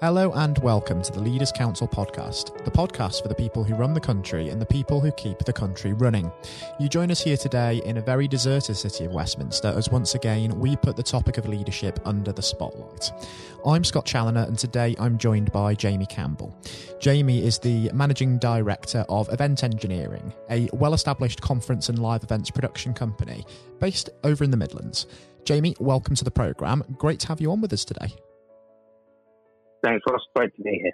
Hello and welcome to the Leaders Council podcast, the podcast for the people who run the country and the people who keep the country running. You join us here today in a very deserted city of Westminster as once again we put the topic of leadership under the spotlight. I'm Scott Challoner and today I'm joined by Jamie Campbell. Jamie is the Managing Director of Event Engineering, a well established conference and live events production company based over in the Midlands. Jamie, welcome to the programme. Great to have you on with us today. Great to be here.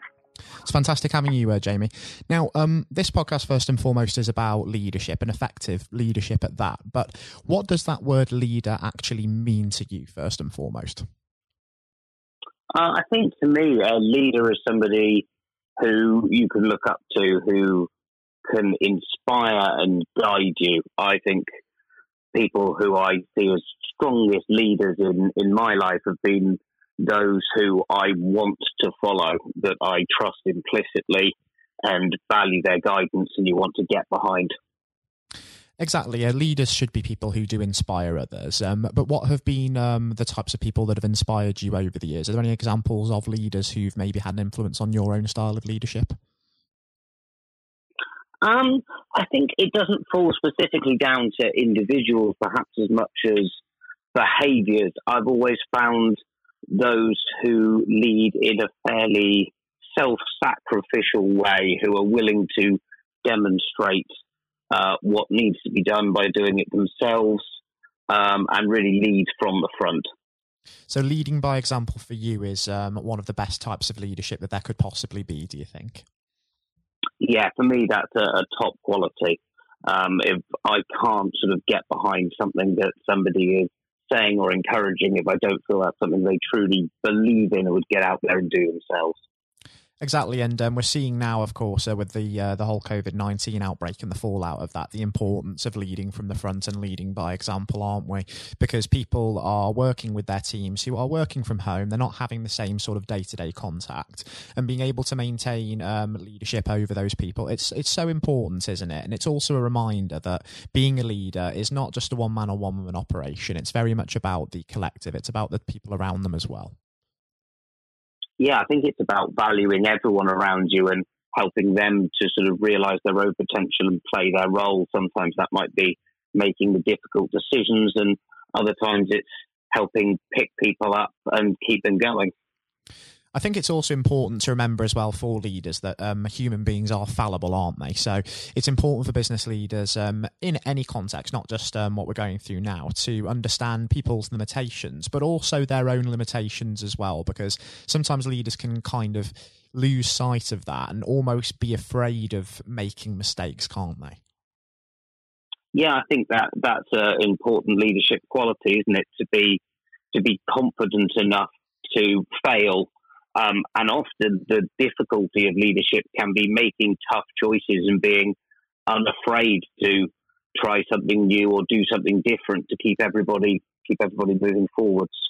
It's fantastic having you, uh, Jamie. Now, um, this podcast, first and foremost, is about leadership and effective leadership at that. But what does that word leader actually mean to you, first and foremost? Uh, I think to me, a leader is somebody who you can look up to, who can inspire and guide you. I think people who I see as strongest leaders in, in my life have been those who I want to follow, that I trust implicitly and value their guidance and you want to get behind. Exactly. Uh, leaders should be people who do inspire others. Um, but what have been um, the types of people that have inspired you over the years? Are there any examples of leaders who've maybe had an influence on your own style of leadership? Um, I think it doesn't fall specifically down to individuals, perhaps as much as behaviours. I've always found those who lead in a fairly self sacrificial way, who are willing to demonstrate uh, what needs to be done by doing it themselves um, and really lead from the front. So, leading by example for you is um, one of the best types of leadership that there could possibly be, do you think? Yeah, for me, that's a, a top quality. Um, if I can't sort of get behind something that somebody is saying or encouraging if I don't feel that's something they truly believe in or would get out there and do themselves. Exactly, and um, we're seeing now, of course, uh, with the uh, the whole COVID nineteen outbreak and the fallout of that, the importance of leading from the front and leading by example, aren't we? Because people are working with their teams who are working from home; they're not having the same sort of day to day contact, and being able to maintain um, leadership over those people, it's it's so important, isn't it? And it's also a reminder that being a leader is not just a one man or one woman operation; it's very much about the collective. It's about the people around them as well yeah, I think it's about valuing everyone around you and helping them to sort of realize their own potential and play their role. Sometimes that might be making the difficult decisions, and other times it's helping pick people up and keep them going. I think it's also important to remember as well for leaders that um, human beings are fallible, aren't they? So it's important for business leaders um, in any context, not just um, what we're going through now, to understand people's limitations, but also their own limitations as well, because sometimes leaders can kind of lose sight of that and almost be afraid of making mistakes, can't they? Yeah, I think that that's an important leadership quality, isn't it? To be to be confident enough to fail um, and often the difficulty of leadership can be making tough choices and being unafraid to try something new or do something different to keep everybody keep everybody moving forwards.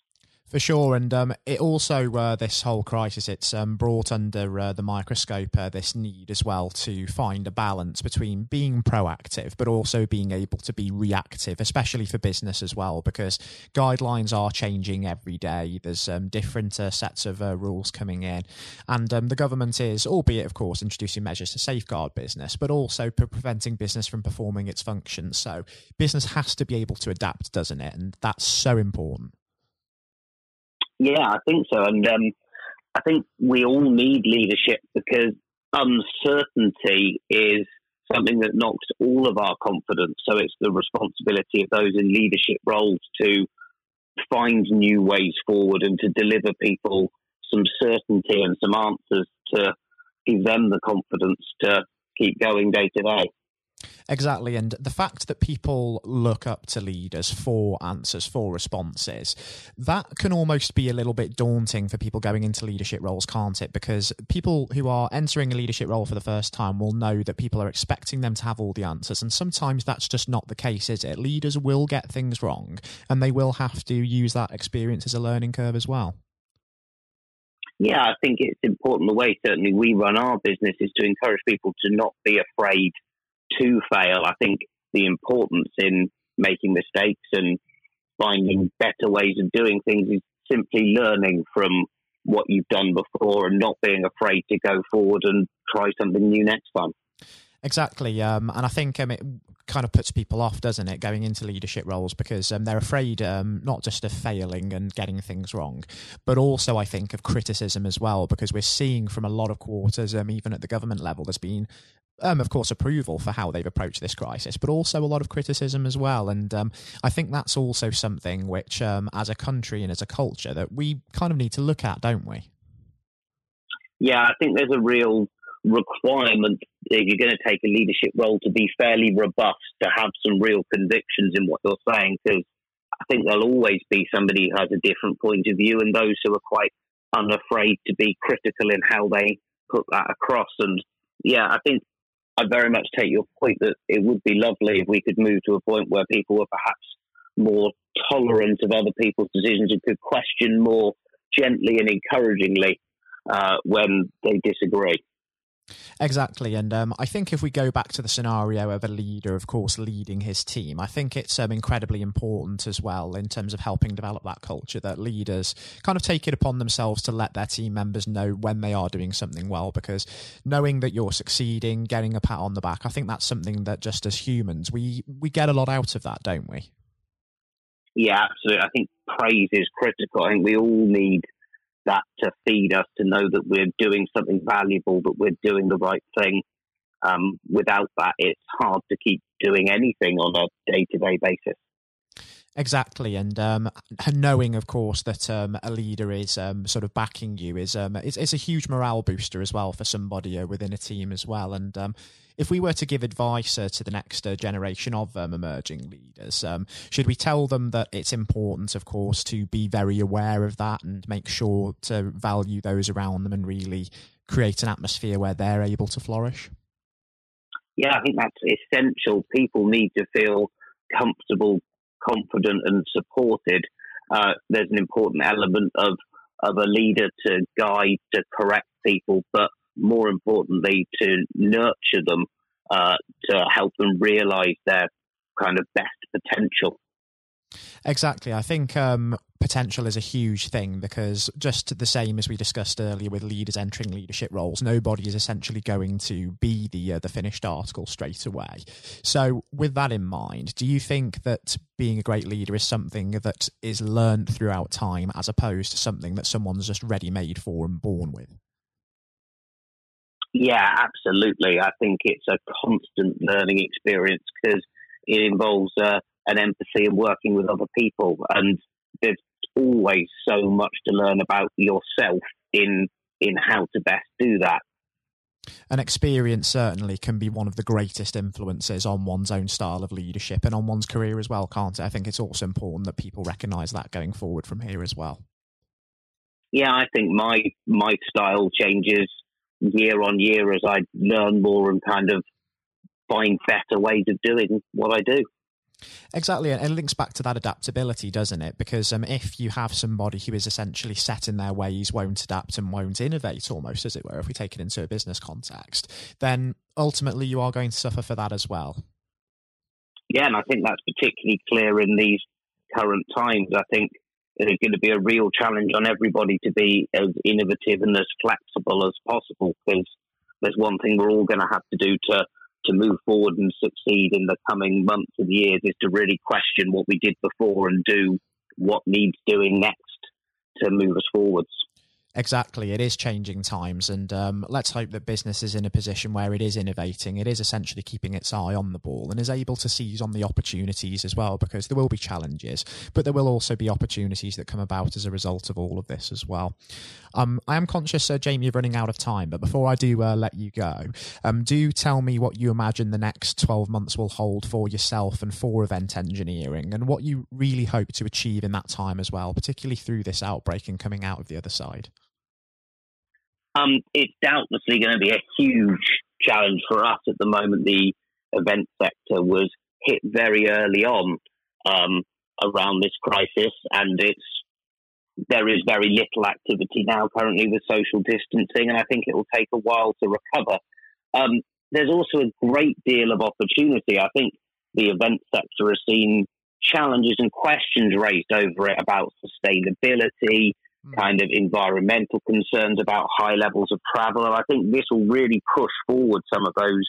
For sure, and um, it also uh, this whole crisis it's um, brought under uh, the microscope uh, this need as well to find a balance between being proactive but also being able to be reactive, especially for business as well, because guidelines are changing every day. There's um, different uh, sets of uh, rules coming in, and um, the government is, albeit of course, introducing measures to safeguard business, but also preventing business from performing its functions. So business has to be able to adapt, doesn't it? And that's so important. Yeah, I think so. And um, I think we all need leadership because uncertainty is something that knocks all of our confidence. So it's the responsibility of those in leadership roles to find new ways forward and to deliver people some certainty and some answers to give them the confidence to keep going day to day. Exactly. And the fact that people look up to leaders for answers, for responses, that can almost be a little bit daunting for people going into leadership roles, can't it? Because people who are entering a leadership role for the first time will know that people are expecting them to have all the answers. And sometimes that's just not the case, is it? Leaders will get things wrong and they will have to use that experience as a learning curve as well. Yeah, I think it's important the way certainly we run our business is to encourage people to not be afraid to fail. I think the importance in making mistakes and finding better ways of doing things is simply learning from what you've done before and not being afraid to go forward and try something new next time. Exactly, um, and I think um, it kind of puts people off, doesn't it, going into leadership roles because um, they're afraid um, not just of failing and getting things wrong, but also I think of criticism as well because we're seeing from a lot of quarters, um, even at the government level, there's been um, of course, approval for how they've approached this crisis, but also a lot of criticism as well. And um, I think that's also something which, um, as a country and as a culture, that we kind of need to look at, don't we? Yeah, I think there's a real requirement if you're going to take a leadership role to be fairly robust, to have some real convictions in what you're saying, because I think there'll always be somebody who has a different point of view, and those who are quite unafraid to be critical in how they put that across. And yeah, I think I very much take your point that it would be lovely if we could move to a point where people were perhaps more tolerant of other people's decisions and could question more gently and encouragingly uh, when they disagree. Exactly, and um, I think if we go back to the scenario of a leader, of course, leading his team, I think it's um, incredibly important as well in terms of helping develop that culture that leaders kind of take it upon themselves to let their team members know when they are doing something well. Because knowing that you're succeeding, getting a pat on the back, I think that's something that just as humans we we get a lot out of that, don't we? Yeah, absolutely. I think praise is critical. I think we all need that to feed us to know that we're doing something valuable, that we're doing the right thing. Um, without that, it's hard to keep doing anything on a day to day basis. Exactly, and um, knowing, of course, that um, a leader is um, sort of backing you is um, it's, a huge morale booster as well for somebody uh, within a team as well. And um, if we were to give advice uh, to the next uh, generation of um, emerging leaders, should we tell them that it's important, of course, to be very aware of that and make sure to value those around them and really create an atmosphere where they're able to flourish? Yeah, I think that's essential. People need to feel comfortable confident and supported, uh, there's an important element of of a leader to guide, to correct people, but more importantly, to nurture them, uh, to help them realize their kind of best potential. Exactly. I think um, potential is a huge thing because just the same as we discussed earlier with leaders entering leadership roles, nobody is essentially going to be the uh, the finished article straight away. So, with that in mind, do you think that being a great leader is something that is learned throughout time, as opposed to something that someone's just ready made for and born with? Yeah, absolutely. I think it's a constant learning experience because it involves uh, an empathy and working with other people. And there's always so much to learn about yourself in in how to best do that. An experience certainly can be one of the greatest influences on one's own style of leadership and on one's career as well, can't it? I think it's also important that people recognise that going forward from here as well. Yeah, I think my my style changes year on year as I learn more and kind of find better ways of doing what I do. Exactly, and it links back to that adaptability, doesn't it? Because um, if you have somebody who is essentially set in their ways, won't adapt and won't innovate, almost as it were, if we take it into a business context, then ultimately you are going to suffer for that as well. Yeah, and I think that's particularly clear in these current times. I think there's going to be a real challenge on everybody to be as innovative and as flexible as possible because there's one thing we're all going to have to do to to move forward and succeed in the coming months and years is to really question what we did before and do what needs doing next to move us forwards. Exactly, it is changing times, and um, let's hope that business is in a position where it is innovating. It is essentially keeping its eye on the ball and is able to seize on the opportunities as well, because there will be challenges, but there will also be opportunities that come about as a result of all of this as well. Um, I am conscious, uh, Jamie, of running out of time, but before I do uh, let you go, um, do tell me what you imagine the next 12 months will hold for yourself and for event engineering, and what you really hope to achieve in that time as well, particularly through this outbreak and coming out of the other side. Um, it's doubtlessly going to be a huge challenge for us at the moment. The event sector was hit very early on um, around this crisis, and it's there is very little activity now currently with social distancing, and I think it will take a while to recover. Um, there's also a great deal of opportunity. I think the event sector has seen challenges and questions raised over it about sustainability, mm. kind of environmental concerns about high levels of travel. And I think this will really push forward some of those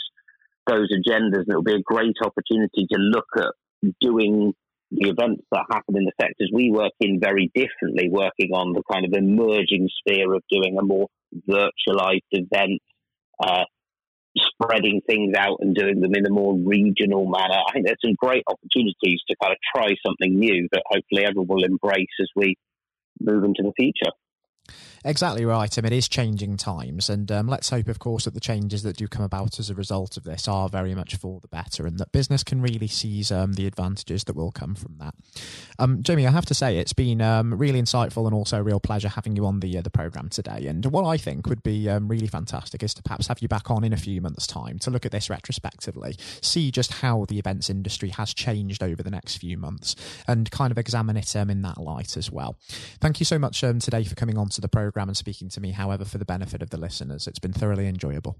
those agendas, and it'll be a great opportunity to look at doing the events that happen in the sectors we work in very differently, working on the kind of emerging sphere of doing a more virtualized event, uh, spreading things out and doing them in a more regional manner. I think there's some great opportunities to kind of try something new that hopefully everyone will embrace as we move into the future. Exactly right. I mean, it is changing times, and um, let's hope, of course, that the changes that do come about as a result of this are very much for the better, and that business can really seize um, the advantages that will come from that. Um, Jamie, I have to say, it's been um, really insightful and also a real pleasure having you on the uh, the program today. And what I think would be um, really fantastic is to perhaps have you back on in a few months' time to look at this retrospectively, see just how the events industry has changed over the next few months, and kind of examine it um, in that light as well. Thank you so much today for coming on to the program and speaking to me, however, for the benefit of the listeners. It's been thoroughly enjoyable.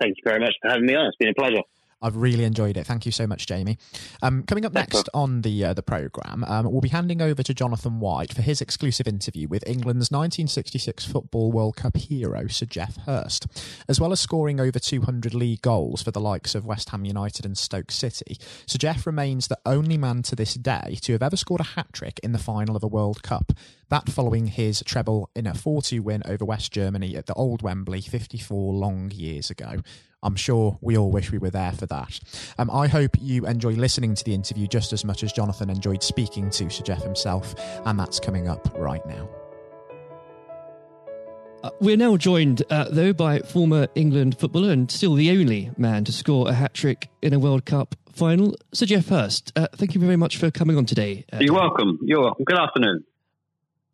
Thank you very much for having me on. It's been a pleasure. I've really enjoyed it. Thank you so much, Jamie. Um, coming up next on the uh, the program, um, we'll be handing over to Jonathan White for his exclusive interview with England's 1966 Football World Cup hero Sir Geoff Hurst, as well as scoring over 200 league goals for the likes of West Ham United and Stoke City. Sir Geoff remains the only man to this day to have ever scored a hat trick in the final of a World Cup. That following his treble in a 4 2 win over West Germany at the Old Wembley 54 long years ago. I'm sure we all wish we were there for that. Um, I hope you enjoy listening to the interview just as much as Jonathan enjoyed speaking to Sir Geoff himself, and that's coming up right now. Uh, we're now joined, uh, though, by former England footballer and still the only man to score a hat trick in a World Cup final, Sir Geoff Hurst. Uh, thank you very much for coming on today. Uh, You're welcome. You're welcome. Good afternoon.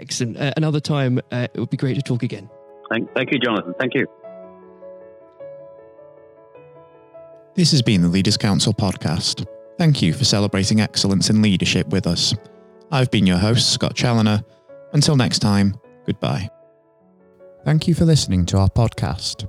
Excellent. Uh, another time, uh, it would be great to talk again. Thank, thank you, Jonathan. Thank you. This has been the Leaders Council podcast. Thank you for celebrating excellence in leadership with us. I've been your host, Scott Challoner. Until next time, goodbye. Thank you for listening to our podcast.